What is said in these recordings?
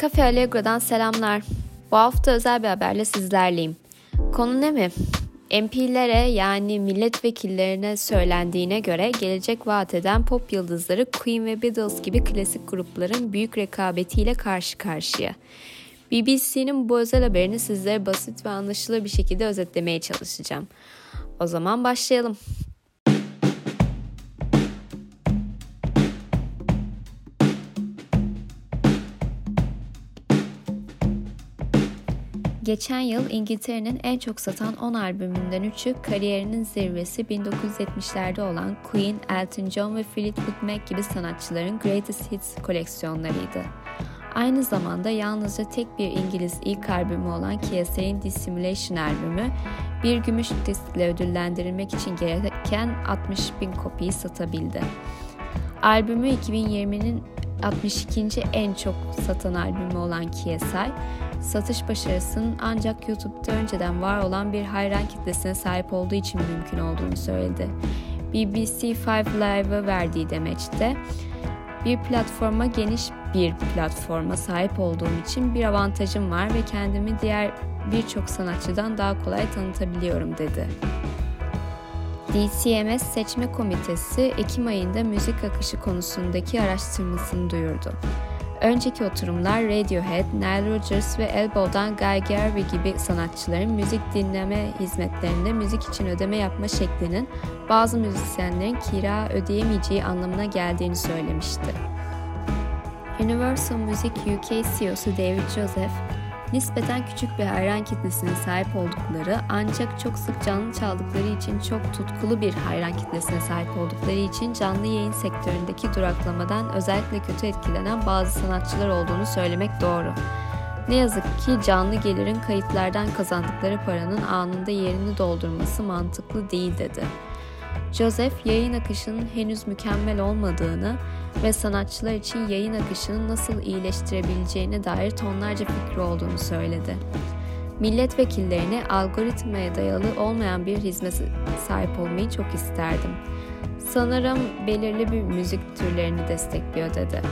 Cafe Allegro'dan selamlar. Bu hafta özel bir haberle sizlerleyim. Konu ne mi? MP'lere yani milletvekillerine söylendiğine göre gelecek vaat eden pop yıldızları Queen ve Beatles gibi klasik grupların büyük rekabetiyle karşı karşıya. BBC'nin bu özel haberini sizlere basit ve anlaşılır bir şekilde özetlemeye çalışacağım. O zaman başlayalım. Geçen yıl İngiltere'nin en çok satan 10 albümünden 3'ü kariyerinin zirvesi 1970'lerde olan Queen, Elton John ve Fleetwood Mac gibi sanatçıların Greatest Hits koleksiyonlarıydı. Aynı zamanda yalnızca tek bir İngiliz ilk albümü olan KSA'nin Dissimulation albümü bir gümüş diskle ödüllendirilmek için gereken 60 bin kopiyi satabildi. Albümü 2020'nin 62. en çok satan albümü olan KSI, satış başarısının ancak YouTube'da önceden var olan bir hayran kitlesine sahip olduğu için mümkün olduğunu söyledi. BBC Five Live'a verdiği demeçte, bir platforma geniş bir platforma sahip olduğum için bir avantajım var ve kendimi diğer birçok sanatçıdan daha kolay tanıtabiliyorum dedi. DCMS Seçme Komitesi Ekim ayında müzik akışı konusundaki araştırmasını duyurdu. Önceki oturumlar Radiohead, Nile Rodgers ve Elbow'dan Guy Garvey gibi sanatçıların müzik dinleme hizmetlerinde müzik için ödeme yapma şeklinin bazı müzisyenlerin kira ödeyemeyeceği anlamına geldiğini söylemişti. Universal Music UK CEO'su David Joseph, nispeten küçük bir hayran kitlesine sahip oldukları ancak çok sık canlı çaldıkları için çok tutkulu bir hayran kitlesine sahip oldukları için canlı yayın sektöründeki duraklamadan özellikle kötü etkilenen bazı sanatçılar olduğunu söylemek doğru. Ne yazık ki canlı gelirin kayıtlardan kazandıkları paranın anında yerini doldurması mantıklı değil dedi. Joseph yayın akışının henüz mükemmel olmadığını ve sanatçılar için yayın akışını nasıl iyileştirebileceğine dair tonlarca fikri olduğunu söyledi. Milletvekillerine algoritmaya dayalı olmayan bir hizmete sahip olmayı çok isterdim. Sanırım belirli bir müzik türlerini destekliyor dedi.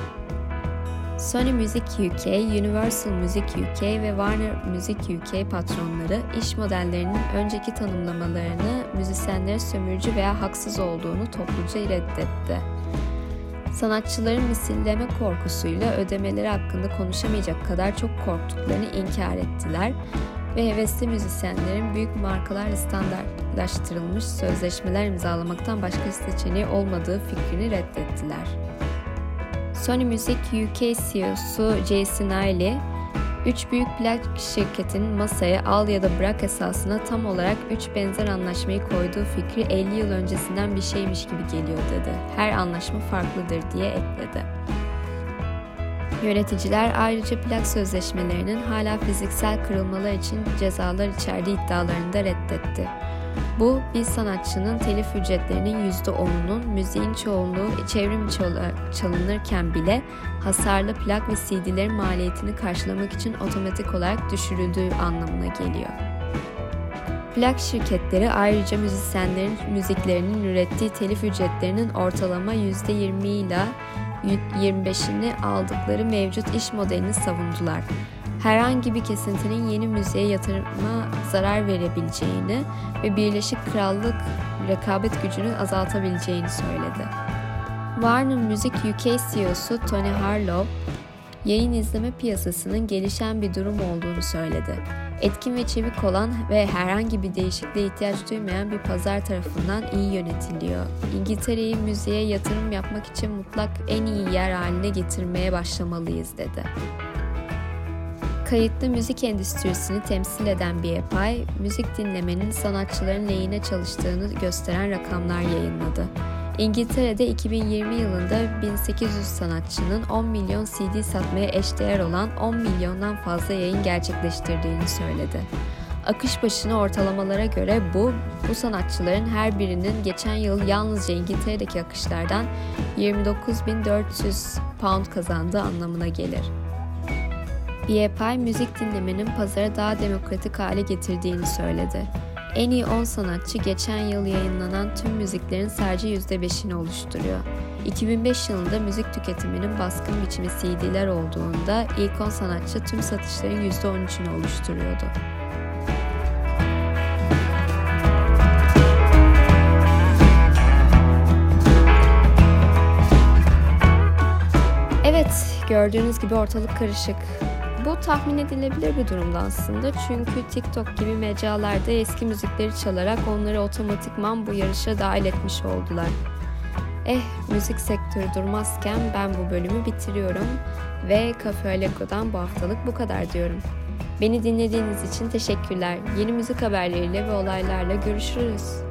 Sony Music UK, Universal Music UK ve Warner Music UK patronları iş modellerinin önceki tanımlamalarını müzisyenlere sömürücü veya haksız olduğunu topluca reddetti. Sanatçıların misilleme korkusuyla ödemeleri hakkında konuşamayacak kadar çok korktuklarını inkar ettiler ve hevesli müzisyenlerin büyük markalarla standartlaştırılmış sözleşmeler imzalamaktan başka seçeneği olmadığı fikrini reddettiler. Sony Music UK CEO'su Jason Ailey, üç büyük plak şirketinin masaya al ya da bırak esasına tam olarak üç benzer anlaşmayı koyduğu fikri 50 yıl öncesinden bir şeymiş gibi geliyor dedi. Her anlaşma farklıdır diye ekledi. Yöneticiler ayrıca plak sözleşmelerinin hala fiziksel kırılmalar için cezalar içerdiği iddialarını da reddetti. Bu bir sanatçının telif ücretlerinin %10'unun müziğin çoğunluğu çevrim çalınırken bile hasarlı plak ve CD'lerin maliyetini karşılamak için otomatik olarak düşürüldüğü anlamına geliyor. Plak şirketleri ayrıca müzisyenlerin müziklerinin ürettiği telif ücretlerinin ortalama %20 ile 25'ini aldıkları mevcut iş modelini savundular herhangi bir kesintinin yeni müziğe yatırıma zarar verebileceğini ve Birleşik Krallık rekabet gücünü azaltabileceğini söyledi. Warner Music UK CEO'su Tony Harlow, yayın izleme piyasasının gelişen bir durum olduğunu söyledi. Etkin ve çevik olan ve herhangi bir değişikliğe ihtiyaç duymayan bir pazar tarafından iyi yönetiliyor. İngiltere'yi müziğe yatırım yapmak için mutlak en iyi yer haline getirmeye başlamalıyız dedi. Kayıtlı müzik endüstrisini temsil eden bir yapay, müzik dinlemenin sanatçıların lehine çalıştığını gösteren rakamlar yayınladı. İngiltere'de 2020 yılında 1800 sanatçının 10 milyon CD satmaya eşdeğer olan 10 milyondan fazla yayın gerçekleştirdiğini söyledi. Akış başına ortalamalara göre bu, bu sanatçıların her birinin geçen yıl yalnızca İngiltere'deki akışlardan 29.400 pound kazandığı anlamına gelir. BFI müzik dinlemenin pazara daha demokratik hale getirdiğini söyledi. En iyi 10 sanatçı geçen yıl yayınlanan tüm müziklerin sadece %5'ini oluşturuyor. 2005 yılında müzik tüketiminin baskın biçimi CD'ler olduğunda ilk 10 sanatçı tüm satışların %13'ünü oluşturuyordu. Evet, gördüğünüz gibi ortalık karışık. Bu tahmin edilebilir bir durumda aslında çünkü TikTok gibi mecralarda eski müzikleri çalarak onları otomatikman bu yarışa dahil etmiş oldular. Eh, müzik sektörü durmazken ben bu bölümü bitiriyorum ve Cafe Alego'dan bu haftalık bu kadar diyorum. Beni dinlediğiniz için teşekkürler. Yeni müzik haberleriyle ve olaylarla görüşürüz.